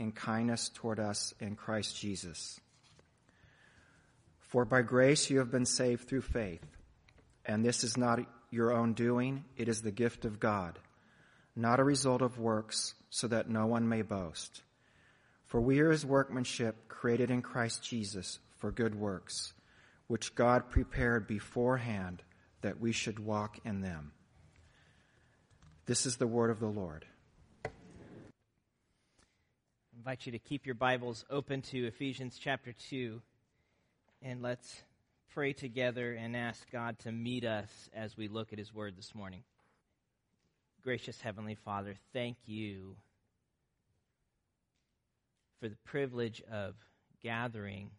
and kindness toward us in Christ Jesus. For by grace you have been saved through faith, and this is not your own doing, it is the gift of God, not a result of works, so that no one may boast. For we are his workmanship, created in Christ Jesus for good works, which God prepared beforehand that we should walk in them. This is the word of the Lord invite you to keep your Bibles open to Ephesians chapter 2, and let's pray together and ask God to meet us as we look at His Word this morning. Gracious Heavenly Father, thank you for the privilege of gathering,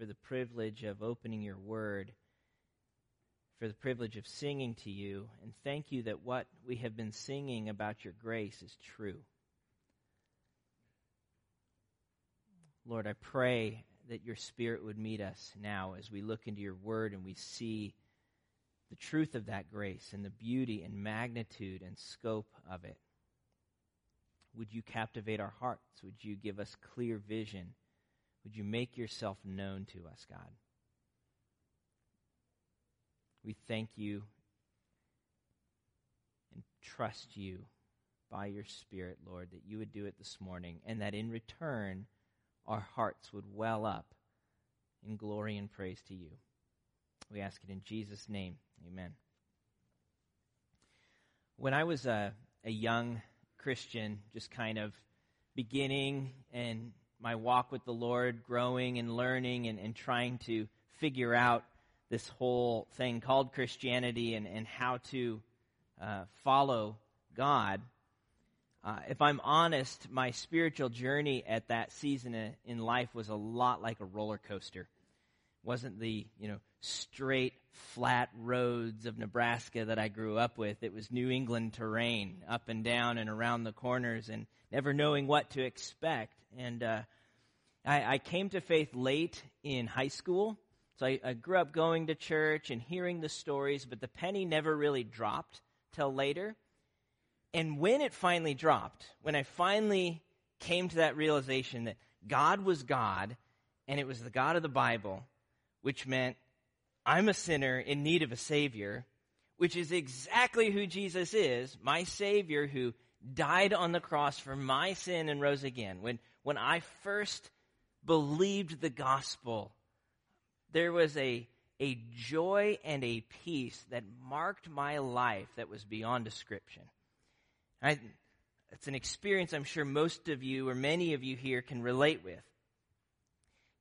for the privilege of opening your Word, for the privilege of singing to you, and thank you that what we have been singing about your grace is true. Lord, I pray that your Spirit would meet us now as we look into your word and we see the truth of that grace and the beauty and magnitude and scope of it. Would you captivate our hearts? Would you give us clear vision? Would you make yourself known to us, God? We thank you and trust you by your Spirit, Lord, that you would do it this morning and that in return, our hearts would well up in glory and praise to you. We ask it in Jesus' name. Amen. When I was a, a young Christian, just kind of beginning and my walk with the Lord, growing and learning and, and trying to figure out this whole thing called Christianity and, and how to uh, follow God, uh, if I'm honest, my spiritual journey at that season in life was a lot like a roller coaster. It wasn't the, you know, straight, flat roads of Nebraska that I grew up with. It was New England terrain, up and down and around the corners, and never knowing what to expect. And uh, I, I, came to faith late in high school. So I, I grew up going to church and hearing the stories, but the penny never really dropped till later. And when it finally dropped, when I finally came to that realization that God was God and it was the God of the Bible, which meant I'm a sinner in need of a Savior, which is exactly who Jesus is, my Savior who died on the cross for my sin and rose again. When, when I first believed the gospel, there was a, a joy and a peace that marked my life that was beyond description. I, it's an experience I'm sure most of you or many of you here can relate with.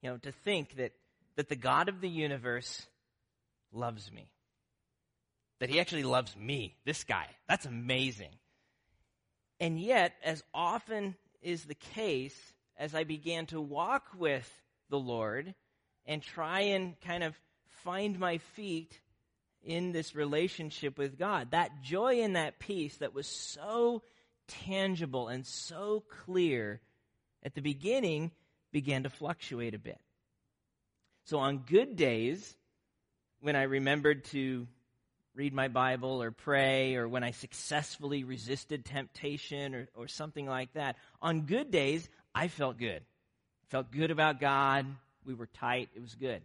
You know, to think that, that the God of the universe loves me. That he actually loves me, this guy. That's amazing. And yet, as often is the case, as I began to walk with the Lord and try and kind of find my feet in this relationship with God. That joy and that peace that was so tangible and so clear at the beginning began to fluctuate a bit. So on good days, when I remembered to read my Bible or pray, or when I successfully resisted temptation or, or something like that, on good days, I felt good. Felt good about God. We were tight. It was good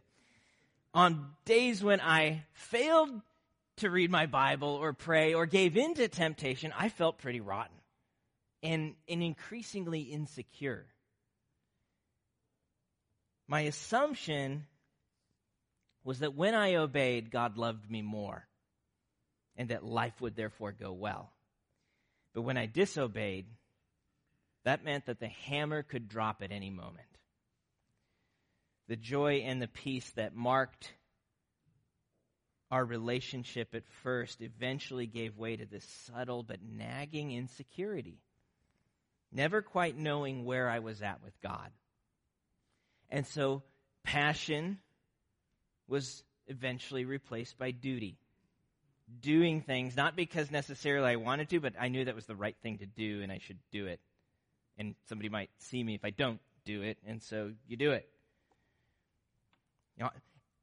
on days when I failed to read my Bible or pray or gave in to temptation, I felt pretty rotten and, and increasingly insecure. my assumption was that when I obeyed, God loved me more and that life would therefore go well. But when I disobeyed, that meant that the hammer could drop at any moment. The joy and the peace that marked our relationship at first eventually gave way to this subtle but nagging insecurity, never quite knowing where I was at with God. And so passion was eventually replaced by duty. Doing things, not because necessarily I wanted to, but I knew that was the right thing to do and I should do it. And somebody might see me if I don't do it, and so you do it.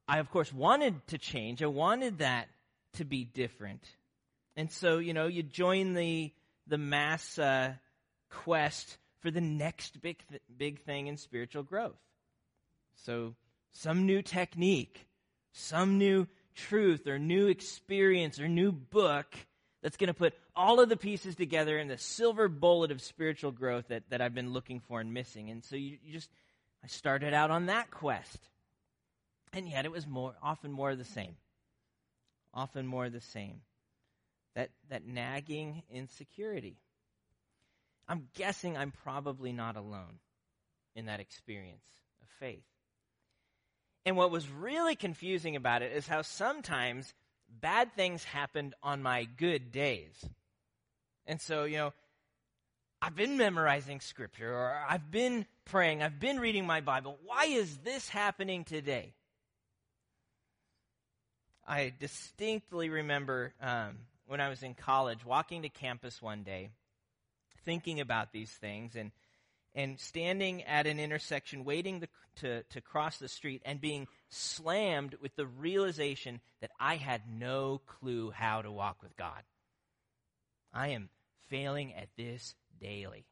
I, of course, wanted to change. I wanted that to be different. And so, you know, you join the, the mass uh, quest for the next big, th- big thing in spiritual growth. So, some new technique, some new truth or new experience or new book that's going to put all of the pieces together in the silver bullet of spiritual growth that, that I've been looking for and missing. And so you, you just, I started out on that quest. And yet it was more, often more of the same. Often more of the same. That, that nagging insecurity. I'm guessing I'm probably not alone in that experience of faith. And what was really confusing about it is how sometimes bad things happened on my good days. And so, you know, I've been memorizing scripture or I've been praying, I've been reading my Bible. Why is this happening today? I distinctly remember um, when I was in college walking to campus one day, thinking about these things and and standing at an intersection waiting to, to, to, cross the street and being slammed with the realization that I had no clue how to walk with God. I am failing at this daily.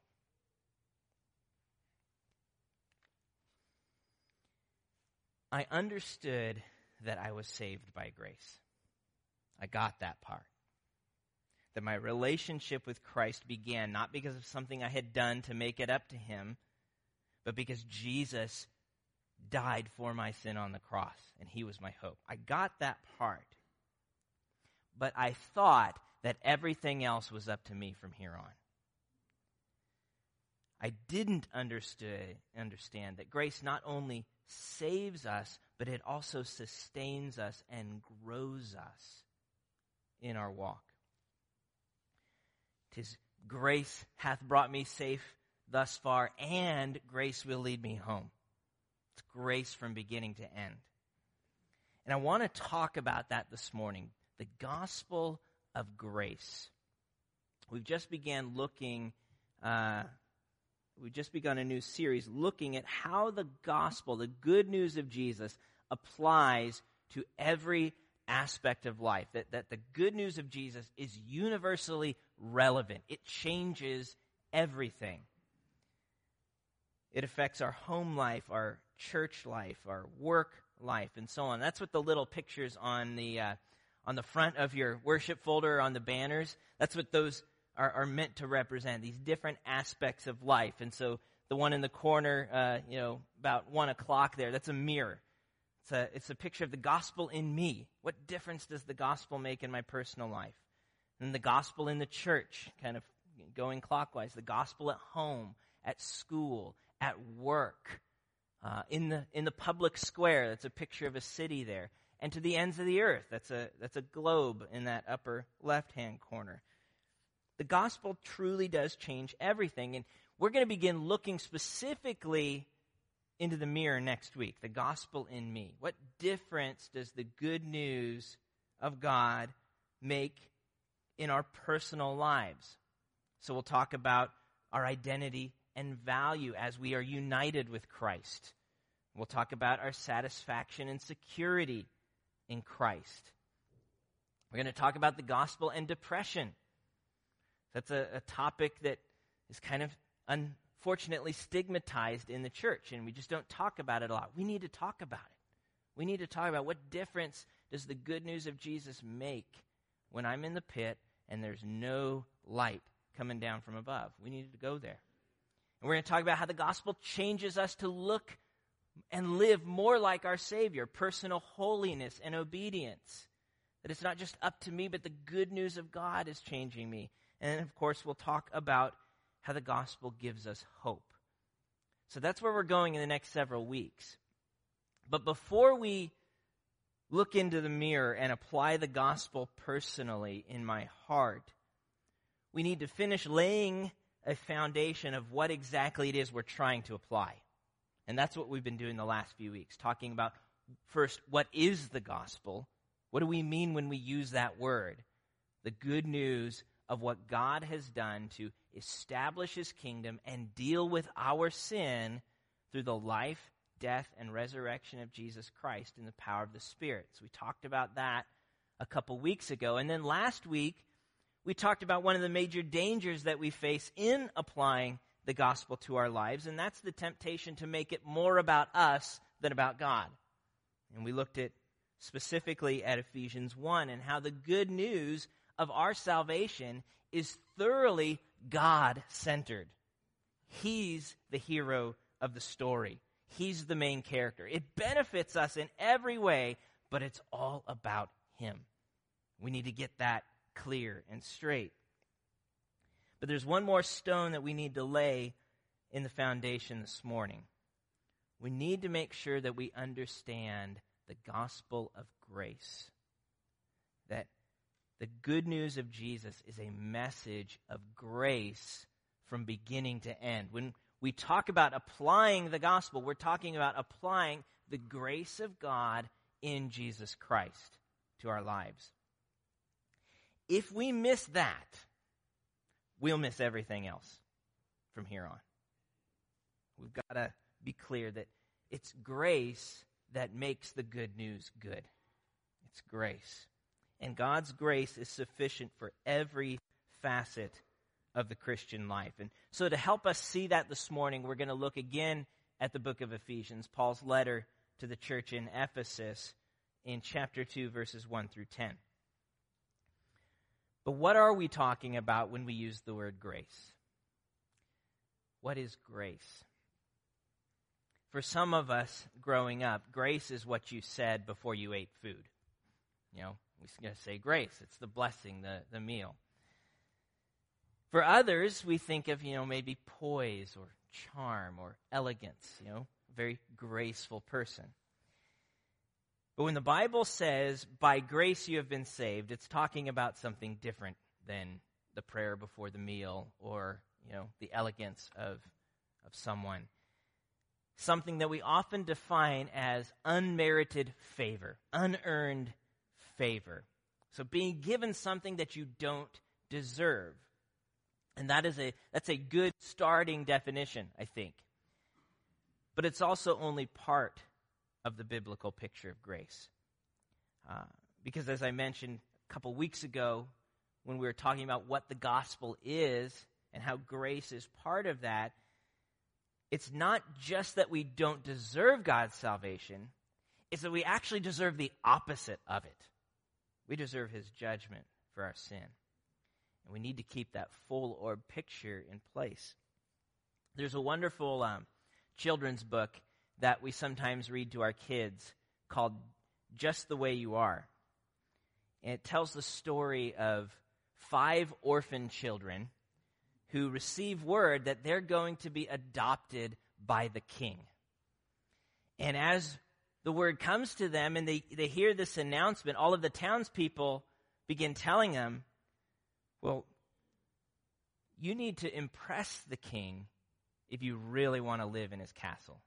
I understood that I was saved by grace. I got that part. That my relationship with Christ began not because of something I had done to make it up to Him, but because Jesus died for my sin on the cross, and He was my hope. I got that part. But I thought that everything else was up to me from here on. I didn't understand that grace not only saves us, but it also sustains us and grows us in our walk. Tis grace hath brought me safe thus far, and grace will lead me home. It's grace from beginning to end. And I want to talk about that this morning the gospel of grace. We've just began looking uh, we've just begun a new series looking at how the gospel, the good news of Jesus, applies to every aspect of life. That, that the good news of Jesus is universally relevant, it changes everything. It affects our home life, our church life, our work life, and so on. That's what the little pictures on the uh, on the front of your worship folder on the banners. That's what those are, are meant to represent these different aspects of life. And so the one in the corner, uh, you know, about one o'clock there, that's a mirror. It's a, it's a picture of the gospel in me. What difference does the gospel make in my personal life? And the gospel in the church, kind of going clockwise, the gospel at home, at school, at work, uh, in, the, in the public square, that's a picture of a city there. And to the ends of the earth, that's a, that's a globe in that upper left hand corner. The gospel truly does change everything. And we're going to begin looking specifically into the mirror next week. The gospel in me. What difference does the good news of God make in our personal lives? So we'll talk about our identity and value as we are united with Christ. We'll talk about our satisfaction and security in Christ. We're going to talk about the gospel and depression. That's a, a topic that is kind of unfortunately stigmatized in the church, and we just don't talk about it a lot. We need to talk about it. We need to talk about what difference does the good news of Jesus make when I'm in the pit and there's no light coming down from above. We need to go there. And we're going to talk about how the gospel changes us to look and live more like our Savior, personal holiness and obedience. That it's not just up to me, but the good news of God is changing me. And of course, we'll talk about how the gospel gives us hope. So that's where we're going in the next several weeks. But before we look into the mirror and apply the gospel personally in my heart, we need to finish laying a foundation of what exactly it is we're trying to apply. And that's what we've been doing the last few weeks, talking about first, what is the gospel? What do we mean when we use that word? The good news of what God has done to establish his kingdom and deal with our sin through the life, death, and resurrection of Jesus Christ in the power of the Spirit. So we talked about that a couple weeks ago. And then last week, we talked about one of the major dangers that we face in applying the gospel to our lives, and that's the temptation to make it more about us than about God. And we looked at specifically at Ephesians 1 and how the good news of our salvation is thoroughly God centered. He's the hero of the story. He's the main character. It benefits us in every way, but it's all about Him. We need to get that clear and straight. But there's one more stone that we need to lay in the foundation this morning. We need to make sure that we understand the gospel of grace. That the good news of Jesus is a message of grace from beginning to end. When we talk about applying the gospel, we're talking about applying the grace of God in Jesus Christ to our lives. If we miss that, we'll miss everything else from here on. We've got to be clear that it's grace that makes the good news good. It's grace. And God's grace is sufficient for every facet of the Christian life. And so, to help us see that this morning, we're going to look again at the book of Ephesians, Paul's letter to the church in Ephesus, in chapter 2, verses 1 through 10. But what are we talking about when we use the word grace? What is grace? For some of us growing up, grace is what you said before you ate food. You know, we're going to say grace. It's the blessing, the, the meal. For others, we think of, you know, maybe poise or charm or elegance, you know, a very graceful person. But when the Bible says, by grace you have been saved, it's talking about something different than the prayer before the meal or, you know, the elegance of, of someone. Something that we often define as unmerited favor, unearned favor. So being given something that you don't deserve. And that is a, that's a good starting definition, I think. But it's also only part of the biblical picture of grace. Uh, because as I mentioned a couple weeks ago, when we were talking about what the gospel is and how grace is part of that, it's not just that we don't deserve God's salvation, it's that we actually deserve the opposite of it. We deserve his judgment for our sin. And we need to keep that full orb picture in place. There's a wonderful um, children's book that we sometimes read to our kids called Just the Way You Are. And it tells the story of five orphan children who receive word that they're going to be adopted by the king. And as the word comes to them and they, they hear this announcement, all of the townspeople begin telling them, well, you need to impress the king if you really want to live in his castle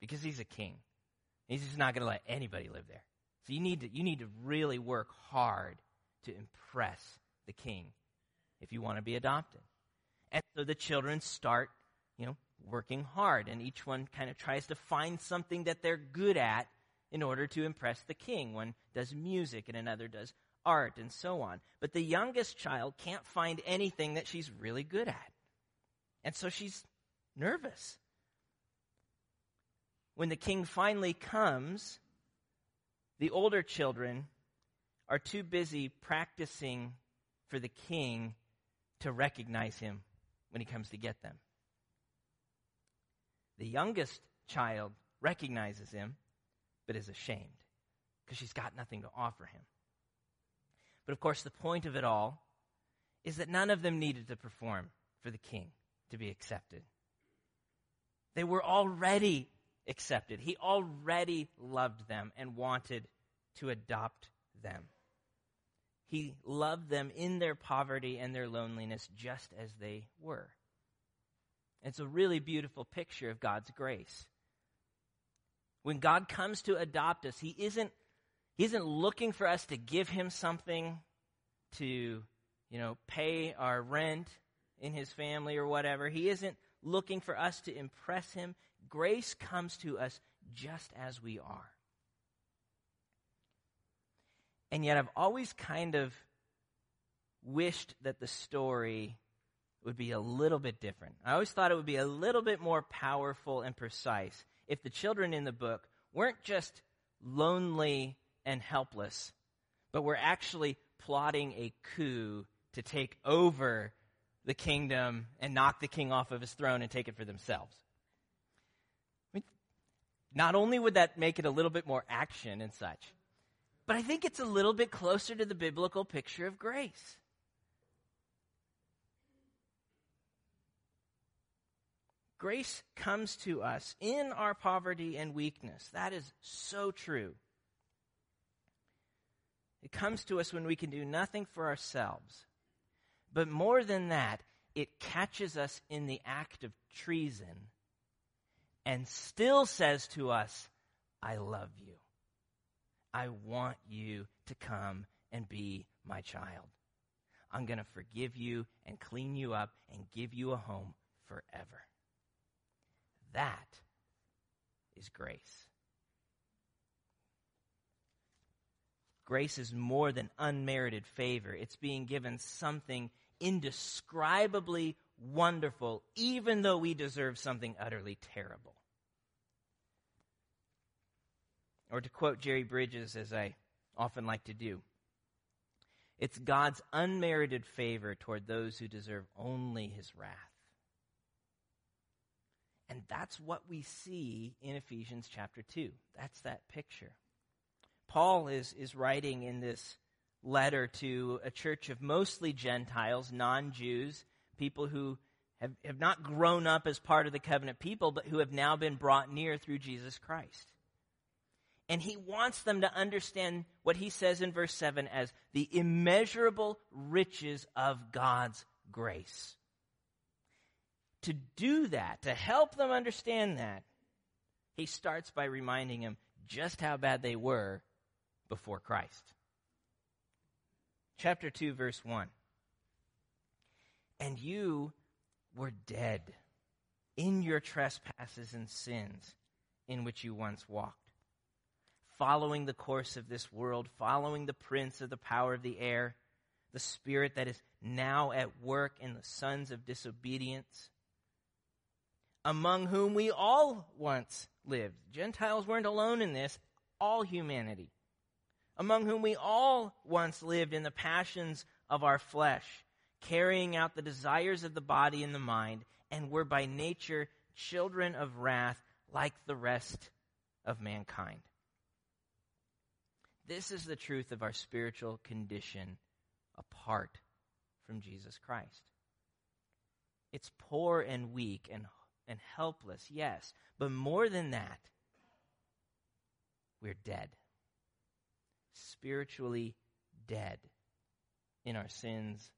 because he's a king. He's just not going to let anybody live there. So you need to, you need to really work hard to impress the king if you want to be adopted. And so the children start, you know, working hard and each one kind of tries to find something that they're good at in order to impress the king. One does music and another does art and so on. But the youngest child can't find anything that she's really good at. And so she's nervous. When the king finally comes, the older children are too busy practicing for the king to recognize him when he comes to get them. The youngest child recognizes him, but is ashamed because she's got nothing to offer him. But of course, the point of it all is that none of them needed to perform for the king to be accepted. They were already accepted. He already loved them and wanted to adopt them. He loved them in their poverty and their loneliness just as they were. It's a really beautiful picture of God's grace. When God comes to adopt us, He isn't, he isn't looking for us to give Him something to, you know, pay our rent in His family or whatever. He isn't looking for us to impress Him. Grace comes to us just as we are. And yet, I've always kind of wished that the story would be a little bit different. I always thought it would be a little bit more powerful and precise if the children in the book weren't just lonely and helpless, but were actually plotting a coup to take over the kingdom and knock the king off of his throne and take it for themselves. I mean, not only would that make it a little bit more action and such, but I think it's a little bit closer to the biblical picture of grace. Grace comes to us in our poverty and weakness. That is so true. It comes to us when we can do nothing for ourselves. But more than that, it catches us in the act of treason and still says to us, I love you. I want you to come and be my child. I'm going to forgive you and clean you up and give you a home forever. That is grace. Grace is more than unmerited favor. It's being given something indescribably wonderful, even though we deserve something utterly terrible. Or to quote Jerry Bridges, as I often like to do, it's God's unmerited favor toward those who deserve only his wrath. And that's what we see in Ephesians chapter 2. That's that picture. Paul is, is writing in this letter to a church of mostly Gentiles, non Jews, people who have, have not grown up as part of the covenant people, but who have now been brought near through Jesus Christ. And he wants them to understand what he says in verse 7 as the immeasurable riches of God's grace to do that, to help them understand that, he starts by reminding them just how bad they were before Christ. Chapter 2, verse 1. And you were dead in your trespasses and sins in which you once walked, following the course of this world, following the prince of the power of the air, the spirit that is now at work in the sons of disobedience among whom we all once lived. Gentiles weren't alone in this, all humanity. Among whom we all once lived in the passions of our flesh, carrying out the desires of the body and the mind, and were by nature children of wrath like the rest of mankind. This is the truth of our spiritual condition apart from Jesus Christ. It's poor and weak and and helpless, yes. But more than that, we're dead. Spiritually dead in our sins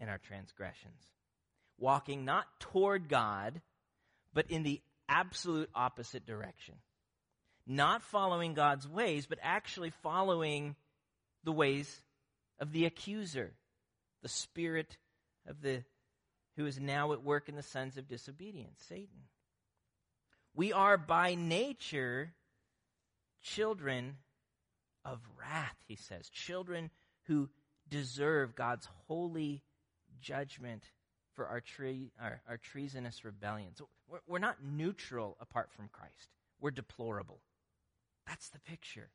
and our transgressions. Walking not toward God, but in the absolute opposite direction. Not following God's ways, but actually following the ways of the accuser, the spirit of the who is now at work in the sons of disobedience, Satan. We are by nature children of wrath, he says, children who deserve God's holy judgment for our, tre- our, our treasonous rebellion. So we're, we're not neutral apart from Christ, we're deplorable. That's the picture.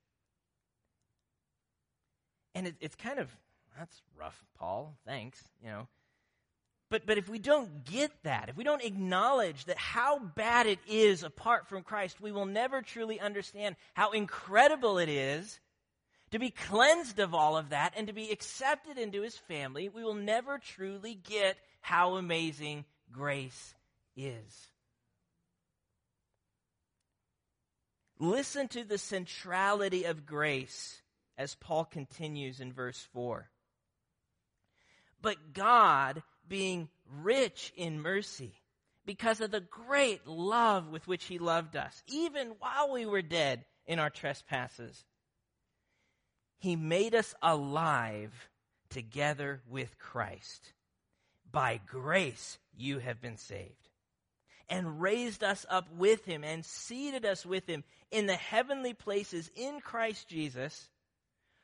And it, it's kind of, that's rough, Paul. Thanks. You know, But, but if we don't get that, if we don't acknowledge that how bad it is apart from Christ, we will never truly understand how incredible it is to be cleansed of all of that and to be accepted into his family. We will never truly get how amazing grace is. Listen to the centrality of grace as Paul continues in verse 4. But God, being rich in mercy, because of the great love with which he loved us, even while we were dead in our trespasses, he made us alive together with Christ. By grace you have been saved. And raised us up with him and seated us with him in the heavenly places in Christ Jesus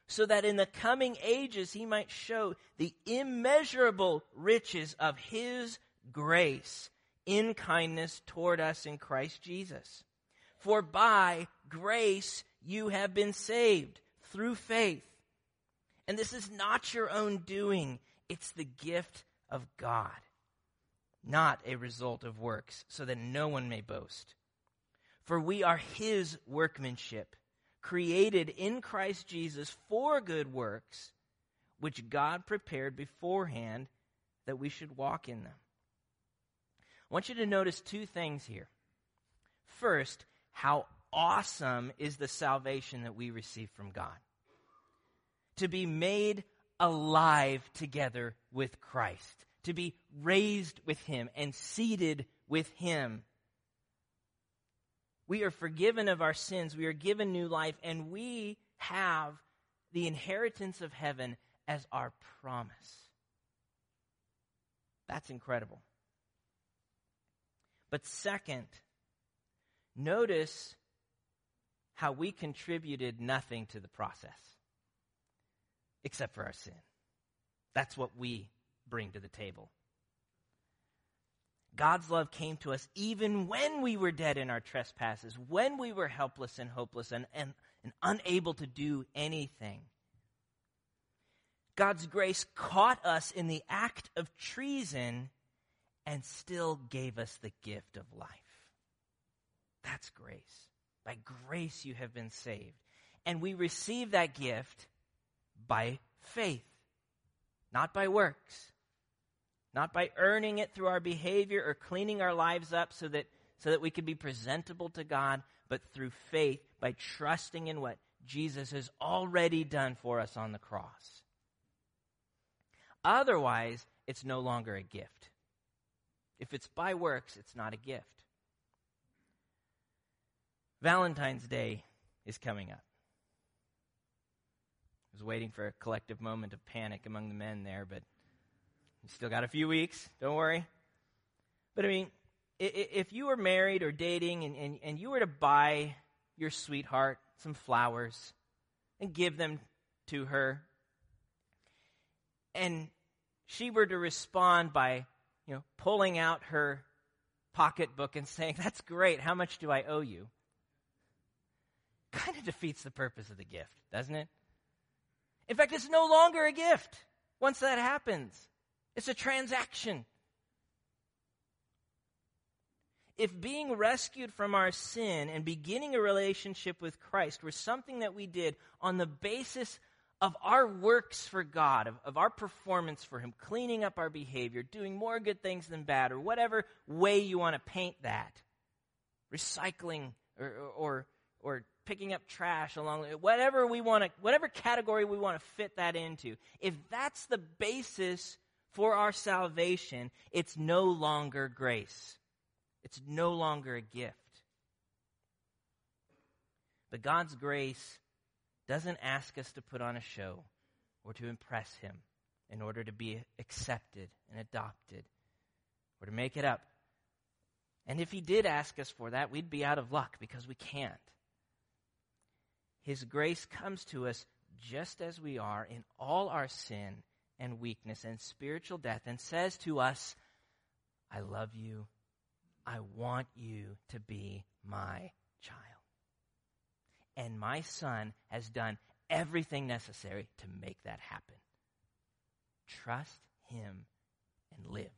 so that in the coming ages he might show the immeasurable riches of his grace in kindness toward us in Christ Jesus. For by grace you have been saved through faith. And this is not your own doing, it's the gift of God, not a result of works, so that no one may boast. For we are his workmanship created in Christ Jesus for good works, which God prepared beforehand that we should walk in them. I want you to notice two things here. First, how awesome is the salvation that we receive from God. To be made alive together with Christ, to be raised with Him and seated with Him we are forgiven of our sins. We are given new life, and we have the inheritance of heaven as our promise. That's incredible. But second, notice how we contributed nothing to the process except for our sin. That's what we bring to the table. God's love came to us even when we were dead in our trespasses, when we were helpless and hopeless and, and, and unable to do anything. God's grace caught us in the act of treason and still gave us the gift of life. That's grace. By grace you have been saved. And we receive that gift by faith, not by works not by earning it through our behavior or cleaning our lives up so that, so that we can be presentable to God, but through faith by trusting in what Jesus has already done for us on the cross. Otherwise, it's no longer a gift. If it's by works, it's not a gift. Valentine's Day is coming up. I was waiting for a collective moment of panic among the men there, but still got a few weeks, don't worry. But I mean, if you were married or dating and, and, and you were to buy your sweetheart some flowers and give them to her, and she were to respond by, you know, pulling out her pocketbook and saying, That's great, how much do I owe you? Kind of defeats the purpose of the gift, doesn't it? In fact, it's no longer a gift once that happens. It's a transaction. If being rescued from our sin and beginning a relationship with Christ were something that we did on the basis of our works for God, of, of our performance for Him, cleaning up our behavior, doing more good things than bad, or whatever way you want to paint that, recycling or, or, or picking up trash along whatever we want to whatever category we want to fit that into if that's the basis for our salvation, it's no longer grace. It's no longer a gift. But God's grace doesn't ask us to put on a show or to impress Him in order to be accepted and adopted or to make it up. And if He did ask us for that, we'd be out of luck because we can't. His grace comes to us just as we are in all our sin and weakness and spiritual death and says to us, I love you. I want you to be my child. And my son has done everything necessary to make that happen. Trust him and live.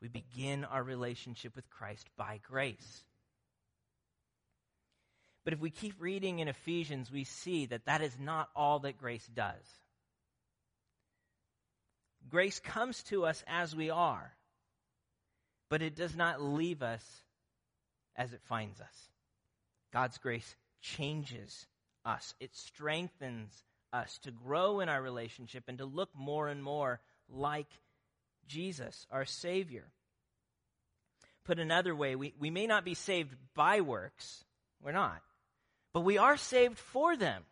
We begin our relationship with Christ by grace. But if we keep reading in Ephesians, we see that that is not all that grace does. Grace comes to us as we are, but it does not leave us as it finds us. God's grace changes us, it strengthens us to grow in our relationship and to look more and more like Jesus, our Savior. Put another way, we, we may not be saved by works, we're not, but we are saved for them.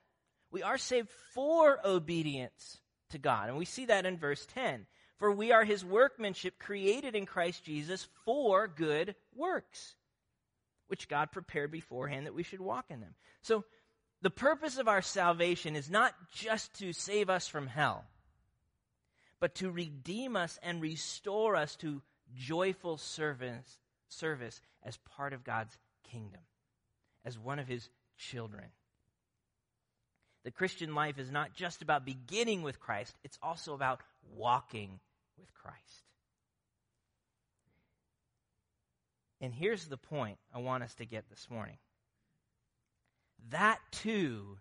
We are saved for obedience to God. And we see that in verse 10. For we are his workmanship created in Christ Jesus for good works, which God prepared beforehand that we should walk in them. So the purpose of our salvation is not just to save us from hell, but to redeem us and restore us to joyful service, service as part of God's kingdom, as one of his children. The Christian life is not just about beginning with Christ, it's also about walking with Christ. And here's the point I want us to get this morning that too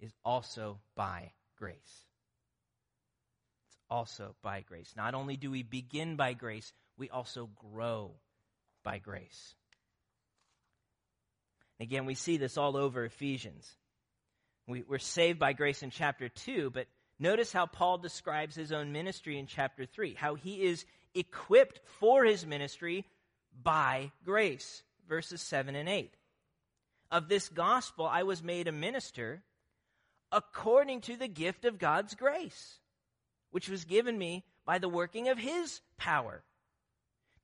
is also by grace. It's also by grace. Not only do we begin by grace, we also grow by grace. Again, we see this all over Ephesians. We, are saved by grace in chapter 2, but notice how Paul describes his own ministry in chapter 3, how he is equipped for his ministry by grace, verses 7 and 8 of this gospel I was made a minister according to the gift of God's grace, which was given me by the working of his power.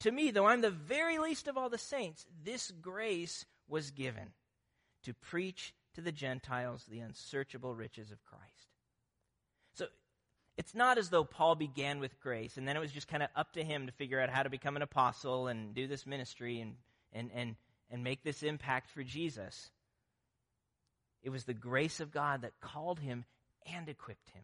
To me, though I'm the very least of all the saints, this grace was given to preach to the Gentiles the unsearchable riches of Christ. So it's not as though Paul began with grace and then it was just kind of up to him to figure out how to become an apostle and do this ministry and, and, and and make this impact for Jesus. It was the grace of God that called him and equipped him.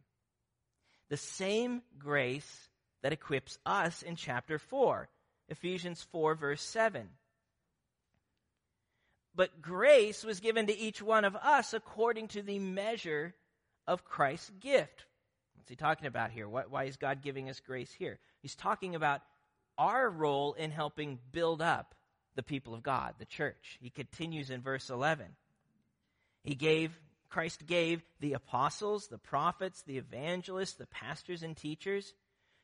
The same grace that equips us in chapter 4, Ephesians 4, verse 7. But grace was given to each one of us according to the measure of Christ's gift. What's he talking about here? Why is God giving us grace here? He's talking about our role in helping build up the people of God, the church. He continues in verse 11. He gave, Christ gave the apostles, the prophets, the evangelists, the pastors and teachers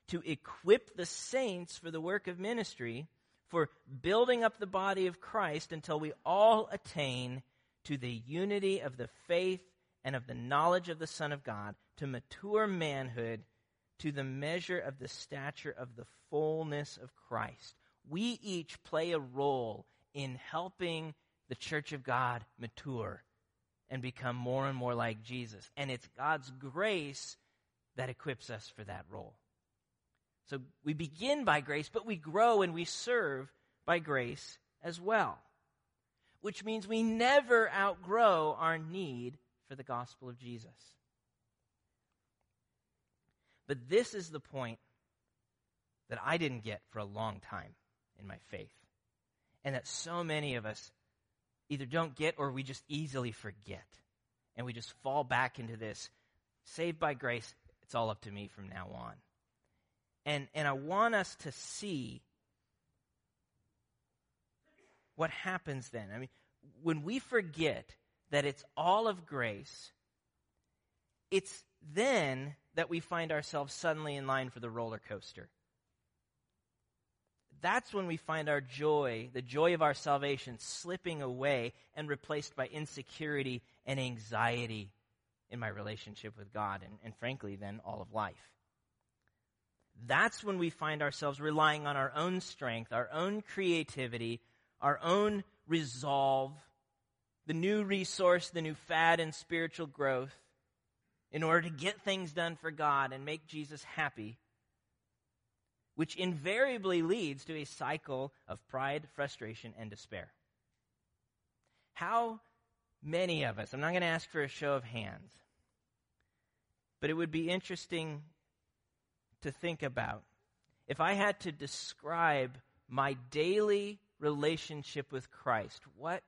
to equip the saints for the work of ministry, for building up the body of Christ until we all attain to the unity of the faith and of the knowledge of the Son of God, to mature manhood, to the measure of the stature of the fullness of Christ we each play a role in helping the church of God mature and become more and more like Jesus. And it's God's grace that equips us for that role. So we begin by grace, but we grow and we serve by grace as well. Which means we never outgrow our need for the gospel of Jesus. But this is the point that I didn't get for a long time in my faith. And that so many of us either don't get or we just easily forget. And we just fall back into this saved by grace, it's all up to me from now on. And, and I want us to see what happens then. I mean, when we forget that it's all of grace, it's then that we find ourselves suddenly in line for the roller coaster that's when we find our joy, the joy of our salvation, slipping away and replaced by insecurity and anxiety in my relationship with God, and, and frankly, then all of life. That's when we find ourselves relying on our own strength, our own creativity, our own resolve, the new resource, the new fad in spiritual growth, in order to get things done for God and make Jesus happy which invariably leads to a cycle of pride, frustration, and despair. How many of us, I'm not going to ask for a show of hands, but it would be interesting to think about if I had to describe my daily relationship with Christ, what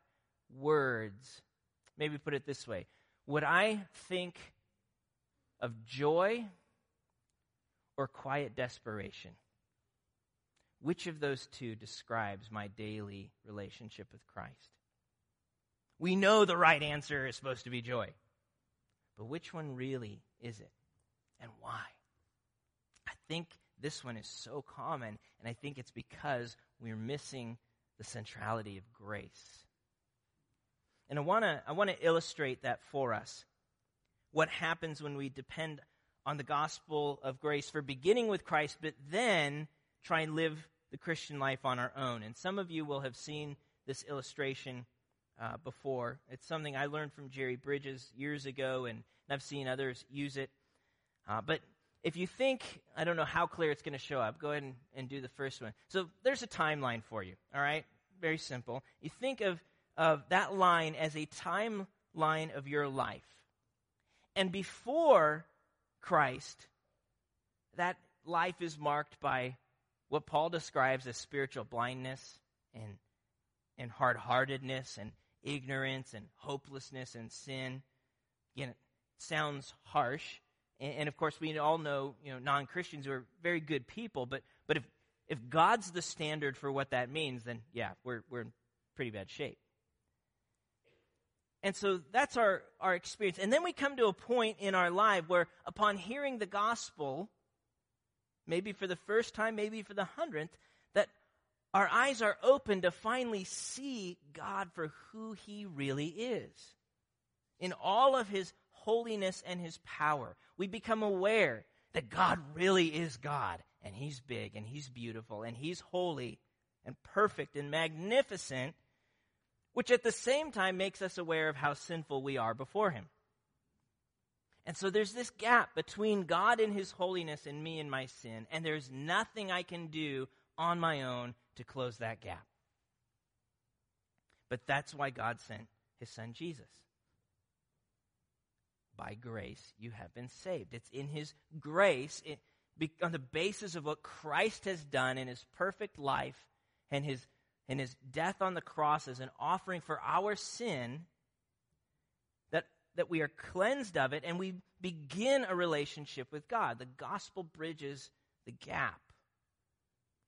words, maybe put it this way, would I think of joy or quiet desperation? Which of those two describes my daily relationship with Christ? We know the right answer is supposed to be joy. But which one really is it? And why? I think this one is so common, and I think it's because we're missing the centrality of grace. And I want to I want to illustrate that for us. What happens when we depend on the gospel of grace for beginning with Christ, but then try and live the Christian life on our own. And some of you will have seen this illustration uh, before. It's something I learned from Jerry Bridges years ago, and I've seen others use it. Uh, but if you think, I don't know how clear it's going to show up, go ahead and, and do the first one. So there's a timeline for you, all right? Very simple. You think of, of that line as a timeline of your life. And before Christ, that life is marked by what Paul describes as spiritual blindness and, and hard heartedness and ignorance and hopelessness and sin. Again, it sounds harsh. And, and of course, we all know, you know, non Christians who are very good people, but, but if, if God's the standard for what that means, then yeah, we're, we're in pretty bad shape. And so that's our, our experience. And then we come to a point in our life where, upon hearing the gospel, maybe for the first time, maybe for the hundredth, that our eyes are open to finally see God for who He really is. In all of His holiness and His power, we become aware that God really is God, and He's big, and He's beautiful, and He's holy, and perfect, and magnificent, which at the same time makes us aware of how sinful we are before Him. And so there's this gap between God and His holiness and me and my sin, and there's nothing I can do on my own to close that gap. But that's why God sent His Son Jesus. By grace, you have been saved. It's in His grace, it, on the basis of what Christ has done in His perfect life and His, and His death on the cross as an offering for our sin that that we are cleansed of it and we begin a relationship with God. The gospel bridges the gap.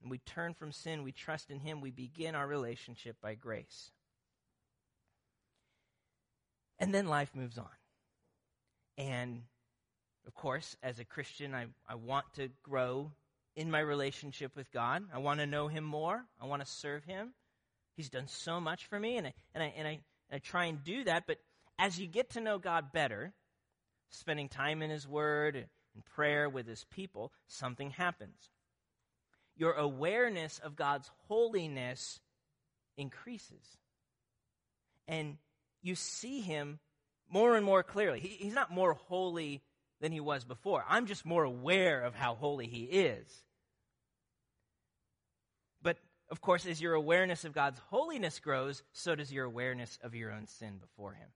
And we turn from sin, we trust in Him, we begin our relationship by grace. And then life moves on. And of course, as a Christian, I, I want to grow in my relationship with God. I want to know Him more. I want to serve Him. He's done so much for me, and I, and I, and I, I try and do that, but as you get to know God better, spending time in His Word and prayer with His people, something happens. Your awareness of God's holiness increases. And you see Him more and more clearly. He, he's not more holy than He was before. I'm just more aware of how holy He is. But of course, as your awareness of God's holiness grows, so does your awareness of your own sin before Him.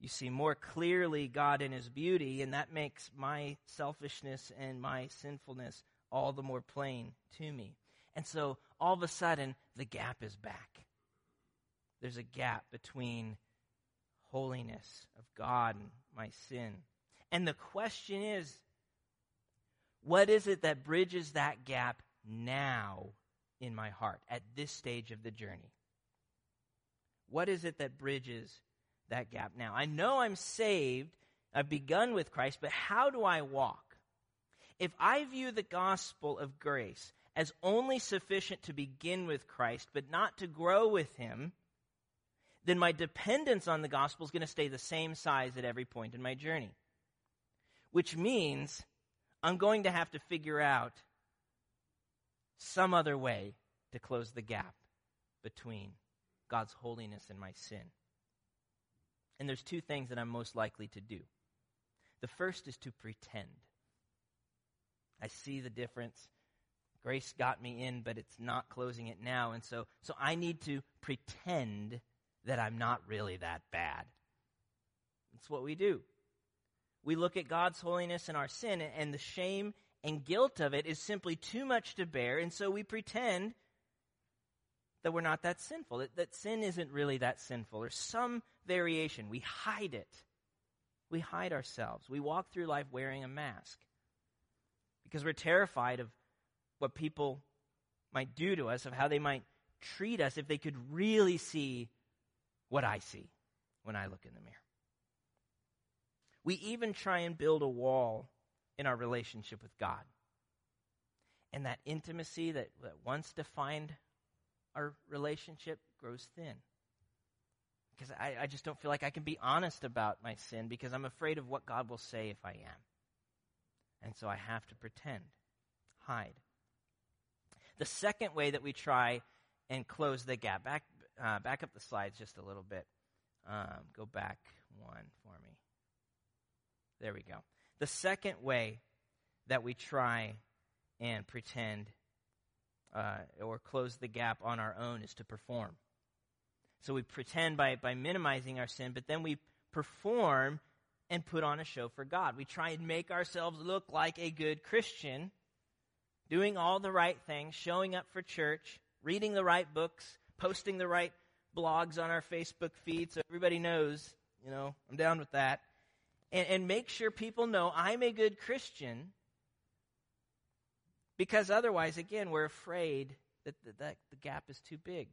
You see more clearly God in His beauty, and that makes my selfishness and my sinfulness all the more plain to me. And so all of a sudden, the gap is back. There's a gap between holiness of God and my sin. And the question is what is it that bridges that gap now in my heart at this stage of the journey? What is it that bridges that gap now. I know I'm saved, I've begun with Christ, but how do I walk? If I view the gospel of grace as only sufficient to begin with Christ, but not to grow with Him, then my dependence on the gospel is going to stay the same size at every point in my journey. Which means I'm going to have to figure out some other way to close the gap between God's holiness and my sin. And there's two things that I'm most likely to do. The first is to pretend. I see the difference. Grace got me in, but it's not closing it now. And so, so I need to pretend that I'm not really that bad. That's what we do. We look at God's holiness and our sin, and the shame and guilt of it is simply too much to bear, and so we pretend that we're not that sinful, that, that sin isn't really that sinful, or some variation. We hide it. We hide ourselves. We walk through life wearing a mask because we're terrified of what people might do to us, of how they might treat us if they could really see what I see when I look in the mirror. We even try and build a wall in our relationship with God. And that intimacy that, that once defined our relationship grows thin. Because I, I just don't feel like I can be honest about my sin because I'm afraid of what God will say if I am. And so I have to pretend, hide. The second way that we try and close the gap, back, uh, back up the slides just a little bit. Um, go back one for me. There we go. The second way that we try and pretend uh, or close the gap on our own is to perform. So we pretend by, by minimizing our sin, but then we perform and put on a show for God. We try and make ourselves look like a good Christian, doing all the right things, showing up for church, reading the right books, posting the right blogs on our Facebook feed so everybody knows, you know, I'm down with that. And, and make sure people know I'm a good Christian because otherwise, again, we're afraid that, that, that the gap is too big.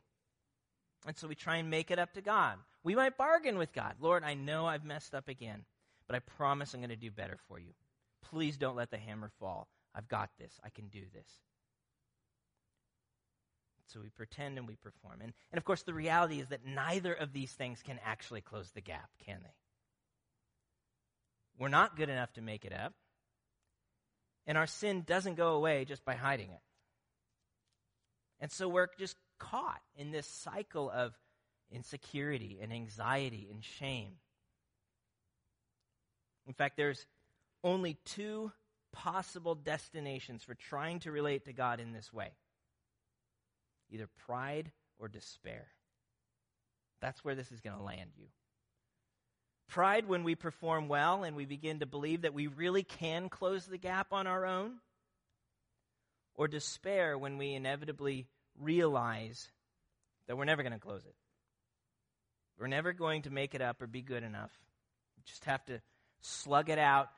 And so we try and make it up to God. We might bargain with God. Lord, I know I've messed up again, but I promise I'm going to do better for you. Please don't let the hammer fall. I've got this. I can do this. So we pretend and we perform. And, and of course, the reality is that neither of these things can actually close the gap, can they? We're not good enough to make it up. And our sin doesn't go away just by hiding it. And so we're just caught in this cycle of insecurity and anxiety and shame. In fact, there's only two possible destinations for trying to relate to God in this way either pride or despair. That's where this is going to land you. Pride when we perform well and we begin to believe that we really can close the gap on our own. Or despair when we inevitably realize that we're never going to close it. We're never going to make it up or be good enough. We just have to slug it out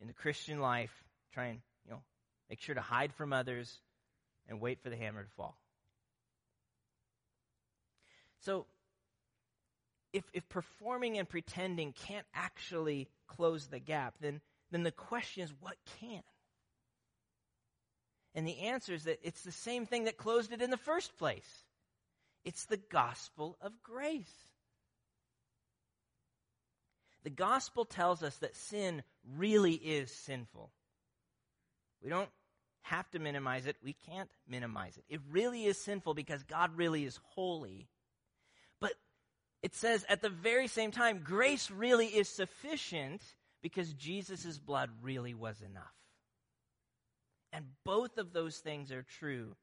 in the Christian life, try and, you know, make sure to hide from others and wait for the hammer to fall. So, if, if performing and pretending can't actually close the gap, then, then the question is what can? And the answer is that it's the same thing that closed it in the first place it's the gospel of grace. The gospel tells us that sin really is sinful. We don't have to minimize it. We can't minimize it. It really is sinful because God really is holy it says at the very same time, grace really is sufficient because Jesus' blood really was enough. And both of those things are true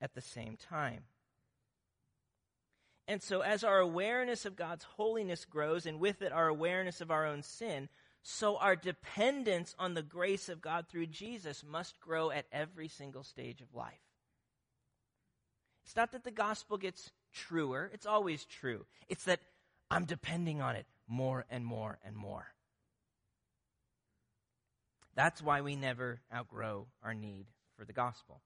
at the same time. And so, as our awareness of God's holiness grows, and with it our awareness of our own sin, so our dependence on the grace of God through Jesus must grow at every single stage of life. It's not that the gospel gets truer. It's always true. It's that I'm depending on it more and more and more. That's why we never outgrow our need for the gospel.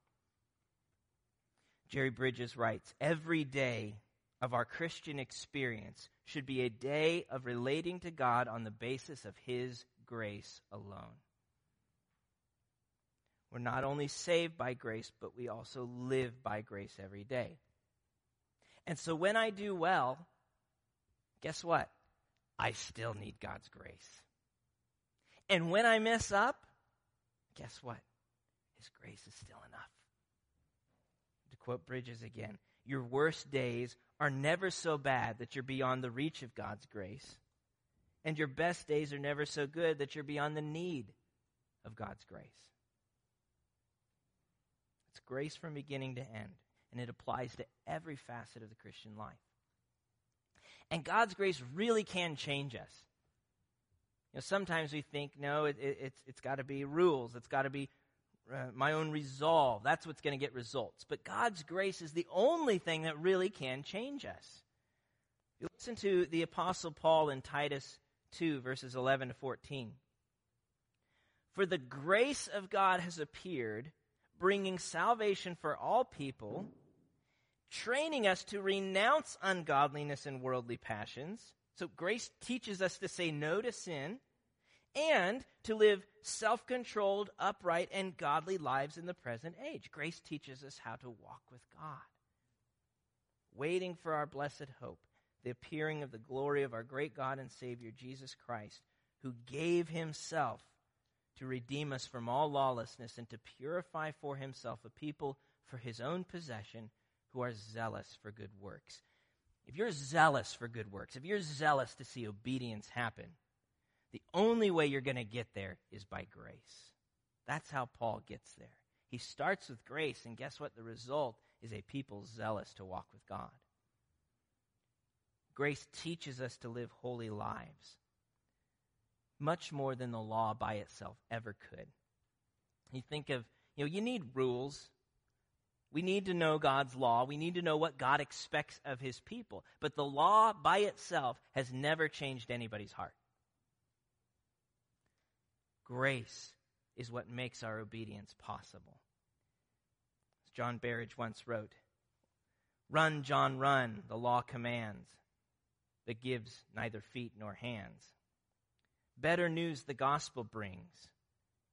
Jerry Bridges writes Every day of our Christian experience should be a day of relating to God on the basis of His grace alone. We're not only saved by grace, but we also live by grace every day. And so when I do well, guess what? I still need God's grace. And when I mess up, guess what? His grace is still enough. To quote Bridges again, your worst days are never so bad that you're beyond the reach of God's grace. And your best days are never so good that you're beyond the need of God's grace. It's grace from beginning to end and it applies to every facet of the Christian life. And God's grace really can change us. You know, sometimes we think, no, it, it, it's, it's got to be rules. It's got to be uh, my own resolve. That's what's going to get results. But God's grace is the only thing that really can change us. You listen to the Apostle Paul in Titus 2, verses 11 to 14. For the grace of God has appeared, bringing salvation for all people, training us to renounce ungodliness and worldly passions. So grace teaches us to say no to sin and to live self controlled, upright, and godly lives in the present age. Grace teaches us how to walk with God, waiting for our blessed hope, the appearing of the glory of our great God and Savior, Jesus Christ, who gave himself to redeem us from all lawlessness and to purify for himself a people for his own possession who are zealous for good works. If you're zealous for good works, if you're zealous to see obedience happen, the only way you're going to get there is by grace. That's how Paul gets there. He starts with grace, and guess what? The result is a people zealous to walk with God. Grace teaches us to live holy lives much more than the law by itself ever could. You think of, you know, you need rules. We need to know God's law. We need to know what God expects of his people. But the law by itself has never changed anybody's heart. Grace is what makes our obedience possible. As John Berridge once wrote, Run, John, run, the law commands, but gives neither feet nor hands. Better news the gospel brings.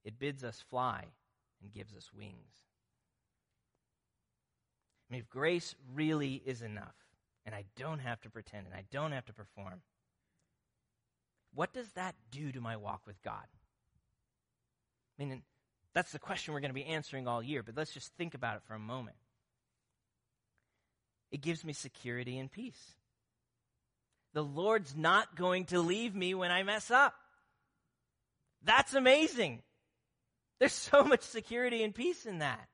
It bids us fly and gives us wings. Mean, if grace really is enough, and I don't have to pretend and I don't have to perform, what does that do to my walk with God? I mean, that's the question we're going to be answering all year, but let's just think about it for a moment. It gives me security and peace. The Lord's not going to leave me when I mess up. That's amazing. There's so much security and peace in that.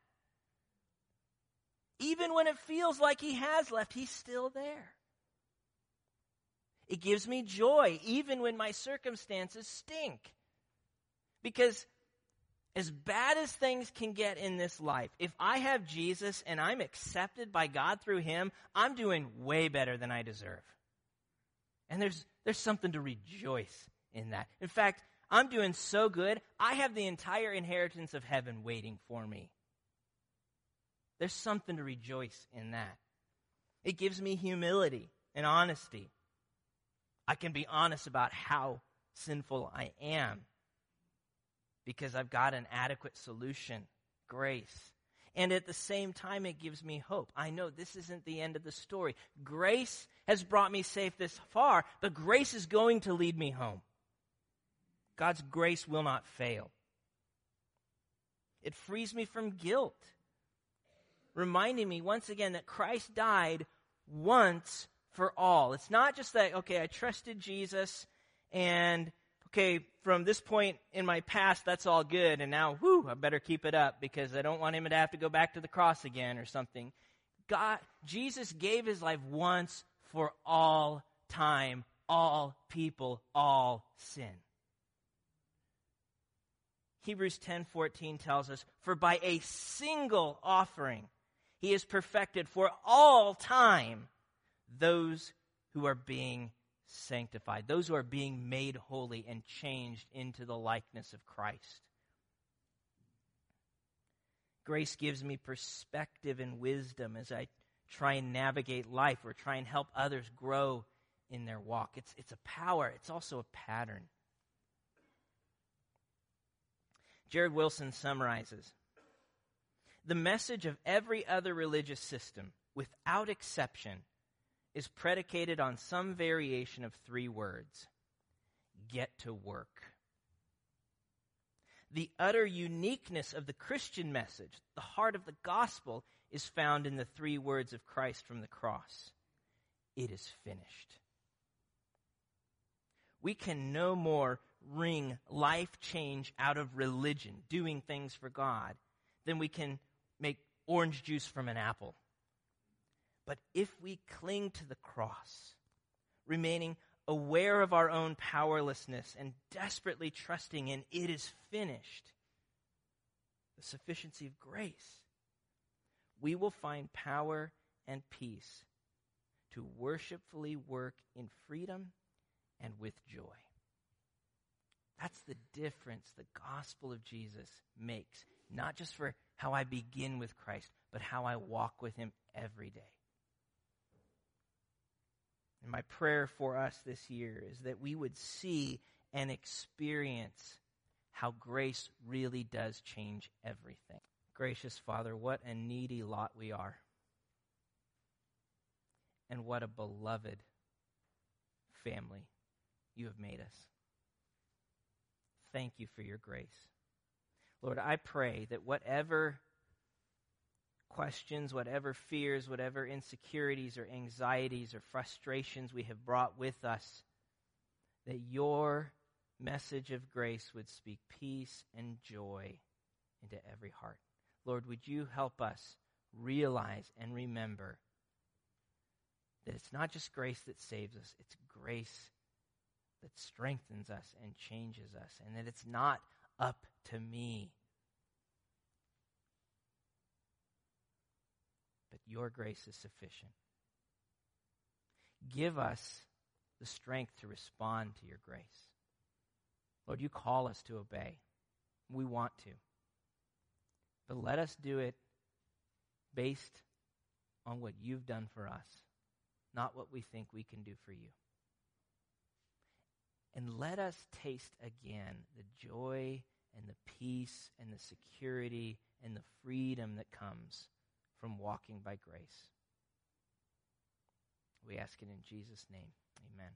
Even when it feels like he has left, he's still there. It gives me joy, even when my circumstances stink. Because as bad as things can get in this life, if I have Jesus and I'm accepted by God through him, I'm doing way better than I deserve. And there's, there's something to rejoice in that. In fact, I'm doing so good, I have the entire inheritance of heaven waiting for me. There's something to rejoice in that. It gives me humility and honesty. I can be honest about how sinful I am because I've got an adequate solution grace. And at the same time, it gives me hope. I know this isn't the end of the story. Grace has brought me safe this far, but grace is going to lead me home. God's grace will not fail. It frees me from guilt, reminding me once again that Christ died once for all. It's not just that, okay, I trusted Jesus and okay, from this point in my past, that's all good, and now, whoo, I better keep it up because I don't want him to have to go back to the cross again or something. God, Jesus gave his life once for all time, all people, all sin. Hebrews 10:14 tells us, "For by a single offering he has perfected for all time those who are being sanctified, those who are being made holy and changed into the likeness of Christ." Grace gives me perspective and wisdom as I try and navigate life or try and help others grow in their walk. It's, it's a power, it's also a pattern. Jared Wilson summarizes The message of every other religious system, without exception, is predicated on some variation of three words get to work. The utter uniqueness of the Christian message, the heart of the gospel, is found in the three words of Christ from the cross It is finished. We can no more wring life change out of religion, doing things for God, than we can make orange juice from an apple. But if we cling to the cross, remaining aware of our own powerlessness and desperately trusting in it is finished, the sufficiency of grace, we will find power and peace to worshipfully work in freedom and with joy. That's the difference the gospel of Jesus makes, not just for how I begin with Christ, but how I walk with him every day. And my prayer for us this year is that we would see and experience how grace really does change everything. Gracious Father, what a needy lot we are. And what a beloved family you have made us. Thank you for your grace. Lord, I pray that whatever questions, whatever fears, whatever insecurities or anxieties or frustrations we have brought with us, that your message of grace would speak peace and joy into every heart. Lord, would you help us realize and remember that it's not just grace that saves us, it's grace that strengthens us and changes us, and that it's not up to me But Your grace is sufficient. Give us the strength to respond to your grace. Lord, you call us to obey. We want to. But let us do it based on what you've done for us, not what we think we can do for you. And let us taste again the joy and the peace and the security and the freedom that comes from walking by grace. We ask it in Jesus' name. Amen.